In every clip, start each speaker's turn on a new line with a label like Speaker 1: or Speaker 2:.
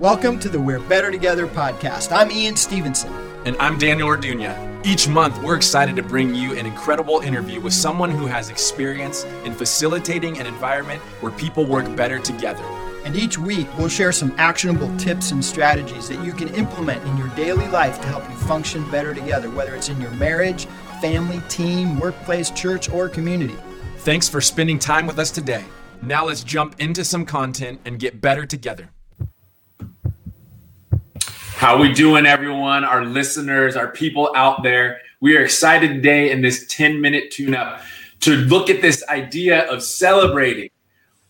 Speaker 1: Welcome to the We're Better Together podcast. I'm Ian Stevenson.
Speaker 2: And I'm Daniel Orduña. Each month, we're excited to bring you an incredible interview with someone who has experience in facilitating an environment where people work better together.
Speaker 1: And each week, we'll share some actionable tips and strategies that you can implement in your daily life to help you function better together, whether it's in your marriage, family, team, workplace, church, or community.
Speaker 2: Thanks for spending time with us today. Now let's jump into some content and get better together.
Speaker 3: How we doing, everyone? Our listeners, our people out there. We are excited today in this 10 minute tune up to look at this idea of celebrating.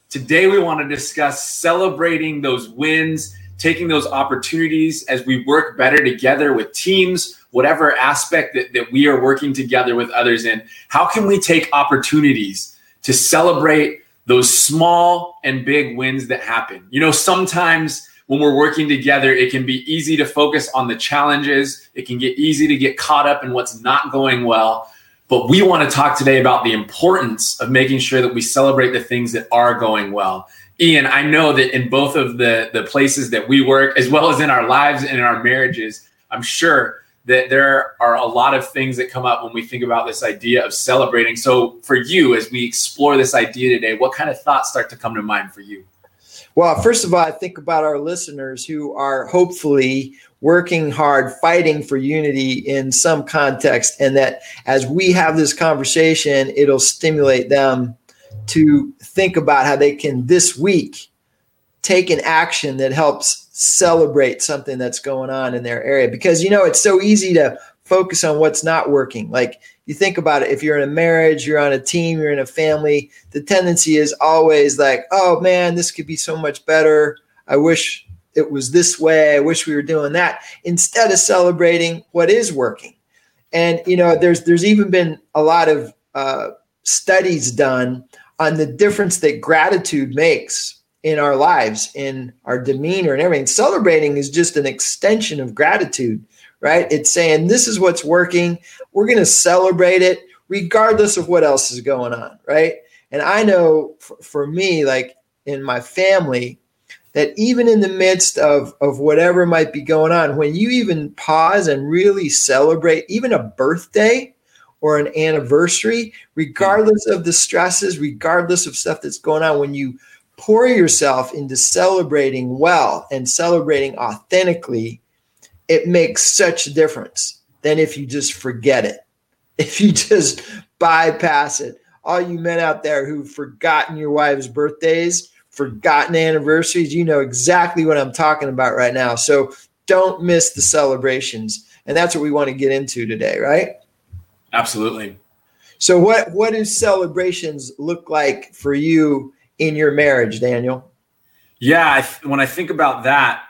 Speaker 3: Today, we want to discuss celebrating those wins, taking those opportunities as we work better together with teams, whatever aspect that, that we are working together with others in. How can we take opportunities to celebrate those small and big wins that happen? You know, sometimes when we're working together, it can be easy to focus on the challenges. It can get easy to get caught up in what's not going well. But we want to talk today about the importance of making sure that we celebrate the things that are going well. Ian, I know that in both of the, the places that we work, as well as in our lives and in our marriages, I'm sure that there are a lot of things that come up when we think about this idea of celebrating. So, for you, as we explore this idea today, what kind of thoughts start to come to mind for you?
Speaker 1: Well, first of all, I think about our listeners who are hopefully working hard, fighting for unity in some context, and that as we have this conversation, it'll stimulate them to think about how they can this week take an action that helps celebrate something that's going on in their area. Because, you know, it's so easy to focus on what's not working. Like you think about it, if you're in a marriage, you're on a team, you're in a family, the tendency is always like, oh man, this could be so much better. I wish it was this way. I wish we were doing that instead of celebrating what is working. And you know, there's there's even been a lot of uh, studies done on the difference that gratitude makes in our lives, in our demeanor, and everything. Celebrating is just an extension of gratitude right? It's saying this is what's working. We're going to celebrate it regardless of what else is going on, right? And I know for, for me, like in my family, that even in the midst of, of whatever might be going on, when you even pause and really celebrate even a birthday or an anniversary, regardless of the stresses, regardless of stuff that's going on, when you pour yourself into celebrating well and celebrating authentically, it makes such a difference than if you just forget it. If you just bypass it. All you men out there who've forgotten your wife's birthdays, forgotten anniversaries, you know exactly what I'm talking about right now. So don't miss the celebrations. And that's what we want to get into today, right?
Speaker 3: Absolutely.
Speaker 1: So what what do celebrations look like for you in your marriage, Daniel?
Speaker 3: Yeah, when I think about that,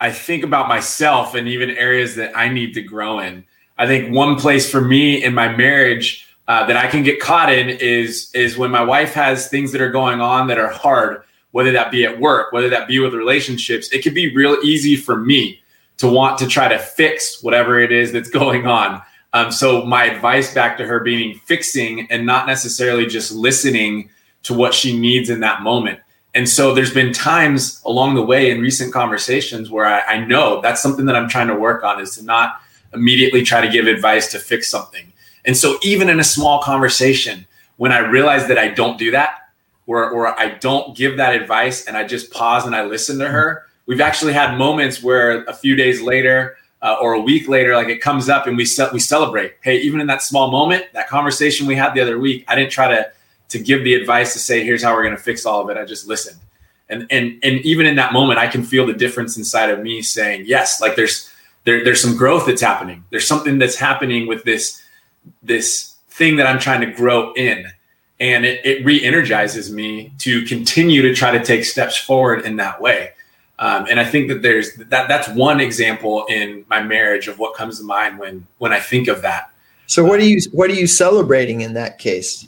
Speaker 3: I think about myself and even areas that I need to grow in. I think one place for me in my marriage uh, that I can get caught in is is when my wife has things that are going on that are hard, whether that be at work, whether that be with relationships. It can be real easy for me to want to try to fix whatever it is that's going on. Um, so my advice back to her being fixing and not necessarily just listening to what she needs in that moment. And so there's been times along the way in recent conversations where I, I, know that's something that I'm trying to work on is to not immediately try to give advice to fix something. And so even in a small conversation, when I realize that I don't do that, or, or I don't give that advice and I just pause and I listen to her, we've actually had moments where a few days later uh, or a week later, like it comes up and we, ce- we celebrate. Hey, even in that small moment, that conversation we had the other week, I didn't try to to give the advice to say, here's how we're going to fix all of it. I just listened. And, and, and even in that moment, I can feel the difference inside of me saying, yes, like there's, there, there's some growth that's happening. There's something that's happening with this, this thing that I'm trying to grow in. And it, it re-energizes me to continue to try to take steps forward in that way. Um, and I think that there's that that's one example in my marriage of what comes to mind when when I think of that.
Speaker 1: So what are you what are you celebrating in that case?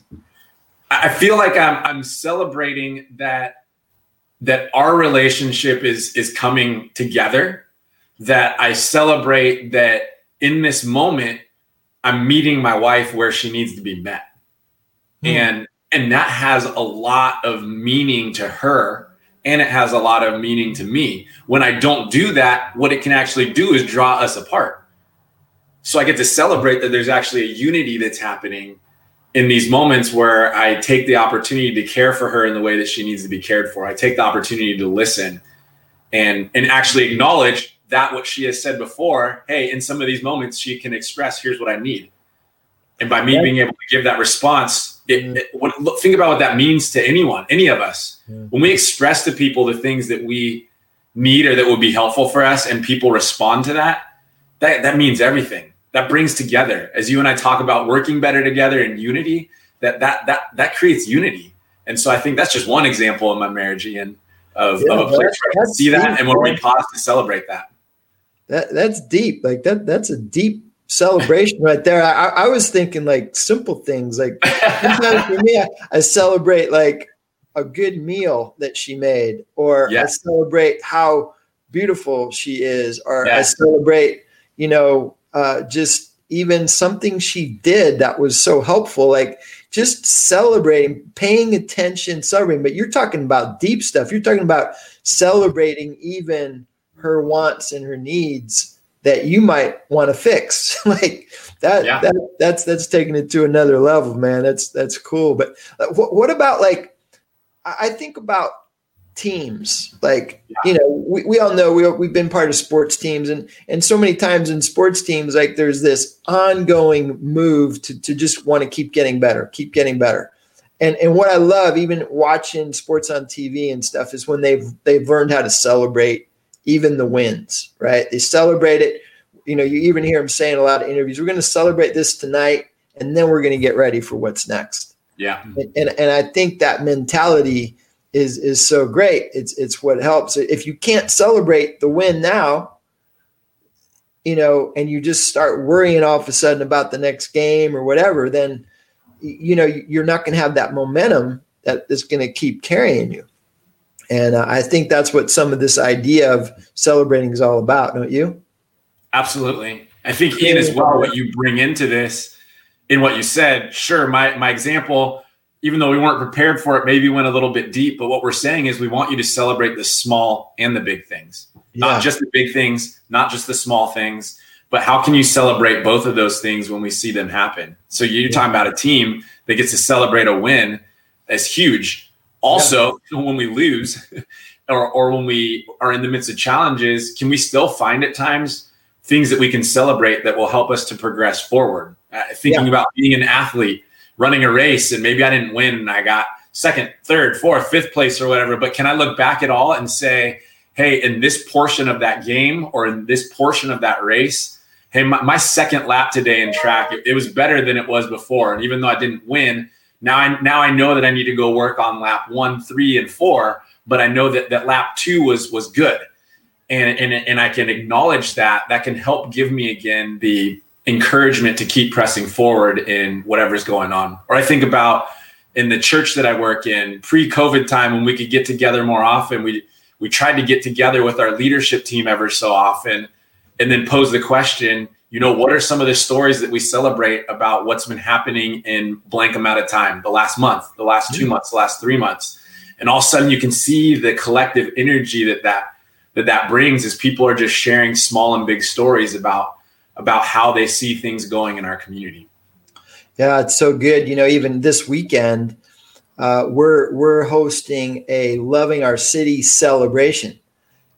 Speaker 3: I feel like I'm I'm celebrating that that our relationship is is coming together. That I celebrate that in this moment I'm meeting my wife where she needs to be met. Mm. And and that has a lot of meaning to her and it has a lot of meaning to me. When I don't do that, what it can actually do is draw us apart. So I get to celebrate that there's actually a unity that's happening in these moments where I take the opportunity to care for her in the way that she needs to be cared for. I take the opportunity to listen and and actually acknowledge that what she has said before, hey, in some of these moments she can express here's what I need. And by me yeah. being able to give that response, it, it, what, look, think about what that means to anyone, any of us. Yeah. When we express to people the things that we need or that would be helpful for us and people respond to that, that, that means everything that brings together as you and I talk about working better together in unity that that that that creates unity. And so I think that's just one example in my marriage Ian of, yeah, of a place where I can see that and when we pause to celebrate that.
Speaker 1: That that's deep. Like that that's a deep celebration right there. I, I was thinking like simple things like sometimes for me I, I, celebrate like a good meal that she made or yeah. I celebrate how beautiful she is or yeah. I celebrate you know uh, just even something she did that was so helpful, like just celebrating, paying attention, celebrating. But you're talking about deep stuff. You're talking about celebrating even her wants and her needs that you might want to fix. like that, yeah. that, that's that's taking it to another level, man. That's that's cool. But uh, what, what about like I think about teams. Like yeah. you know we, we all know we, we've been part of sports teams and and so many times in sports teams like there's this ongoing move to, to just want to keep getting better keep getting better. And and what i love even watching sports on tv and stuff is when they've they've learned how to celebrate even the wins right? They celebrate it. You know you even hear them saying a lot of interviews we're going to celebrate this tonight and then we're going to get ready for what's next.
Speaker 3: Yeah.
Speaker 1: And, and, and i think that mentality is is so great. It's it's what helps. If you can't celebrate the win now, you know, and you just start worrying all of a sudden about the next game or whatever, then you know you're not going to have that momentum that is going to keep carrying you. And uh, I think that's what some of this idea of celebrating is all about, don't you?
Speaker 3: Absolutely. I think Ian as well. What you bring into this, in what you said, sure. My my example even though we weren't prepared for it, maybe went a little bit deep. But what we're saying is we want you to celebrate the small and the big things, yeah. not just the big things, not just the small things, but how can you celebrate both of those things when we see them happen? So you're yeah. talking about a team that gets to celebrate a win as huge. Also, yeah. when we lose or, or when we are in the midst of challenges, can we still find at times things that we can celebrate that will help us to progress forward? Uh, thinking about being an athlete, running a race and maybe I didn't win and I got second, third, fourth, fifth place or whatever. But can I look back at all and say, hey, in this portion of that game or in this portion of that race, hey, my, my second lap today in track, it, it, was better than it was before. And even though I didn't win, now I now I know that I need to go work on lap one, three, and four. But I know that that lap two was was good. And, and, and I can acknowledge that. That can help give me again the encouragement to keep pressing forward in whatever's going on. Or I think about in the church that I work in pre-COVID time when we could get together more often. We we tried to get together with our leadership team ever so often and then pose the question, you know, what are some of the stories that we celebrate about what's been happening in blank amount of time, the last month, the last two mm-hmm. months, the last three months. And all of a sudden you can see the collective energy that that that, that brings as people are just sharing small and big stories about about how they see things going in our community.
Speaker 1: Yeah, it's so good. You know, even this weekend, uh, we're we're hosting a loving our city celebration,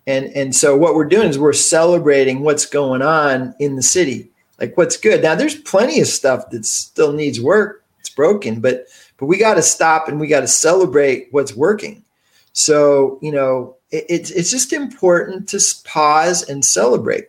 Speaker 1: and and so what we're doing is we're celebrating what's going on in the city, like what's good. Now, there's plenty of stuff that still needs work. It's broken, but but we got to stop and we got to celebrate what's working. So you know, it, it's it's just important to pause and celebrate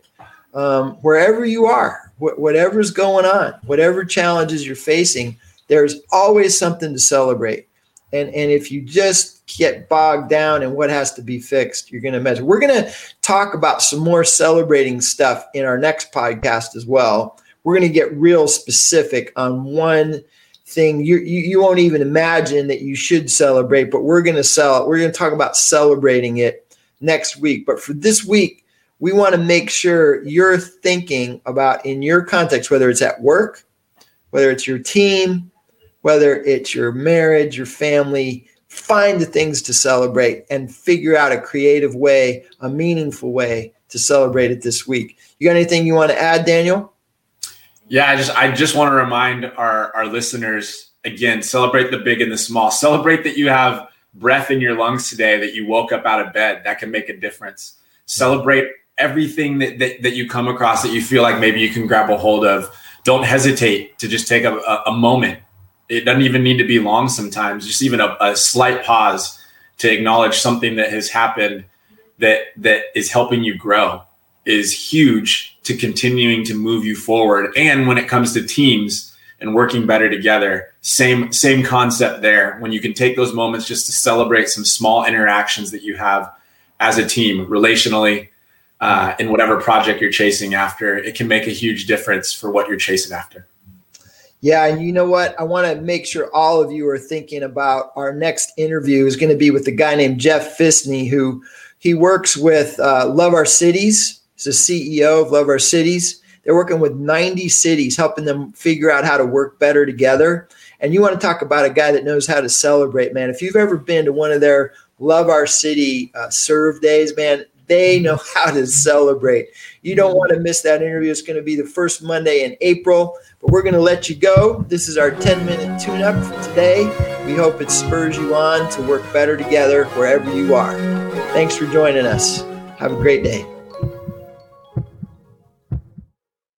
Speaker 1: um, wherever you are, wh- whatever's going on, whatever challenges you're facing, there's always something to celebrate. And, and if you just get bogged down in what has to be fixed, you're going to mess. We're going to talk about some more celebrating stuff in our next podcast as well. We're going to get real specific on one thing you, you, you won't even imagine that you should celebrate, but we're going to sell. it. We're going to talk about celebrating it next week. But for this week, we want to make sure you're thinking about in your context, whether it's at work, whether it's your team, whether it's your marriage, your family, find the things to celebrate and figure out a creative way, a meaningful way to celebrate it this week. You got anything you want to add, Daniel?
Speaker 3: Yeah, I just I just want to remind our our listeners again, celebrate the big and the small. Celebrate that you have breath in your lungs today, that you woke up out of bed. That can make a difference. Celebrate everything that, that, that you come across that you feel like maybe you can grab a hold of. Don't hesitate to just take a, a, a moment it doesn't even need to be long sometimes just even a, a, slight pause to acknowledge something that has happened that that is helping you grow is huge to continuing to move you forward and when it comes to teams and working better together same same concept there when you can take those moments just to celebrate some small interactions that you have as a team relationally uh, in whatever project you're chasing after it can make a huge difference for what you're chasing after
Speaker 1: yeah, and you know what? I want to make sure all of you are thinking about our next interview is going to be with a guy named Jeff Fisney, who he works with uh, Love Our Cities. He's the CEO of Love Our Cities. They're working with 90 cities, helping them figure out how to work better together. And you want to talk about a guy that knows how to celebrate, man. If you've ever been to one of their Love Our City uh, serve days, man, they know how to celebrate. You don't want to miss that interview. It's going to be the first Monday in April. But we're going to let you go. This is our 10 minute tune up for today. We hope it spurs you on to work better together wherever you are. Thanks for joining us. Have a great day.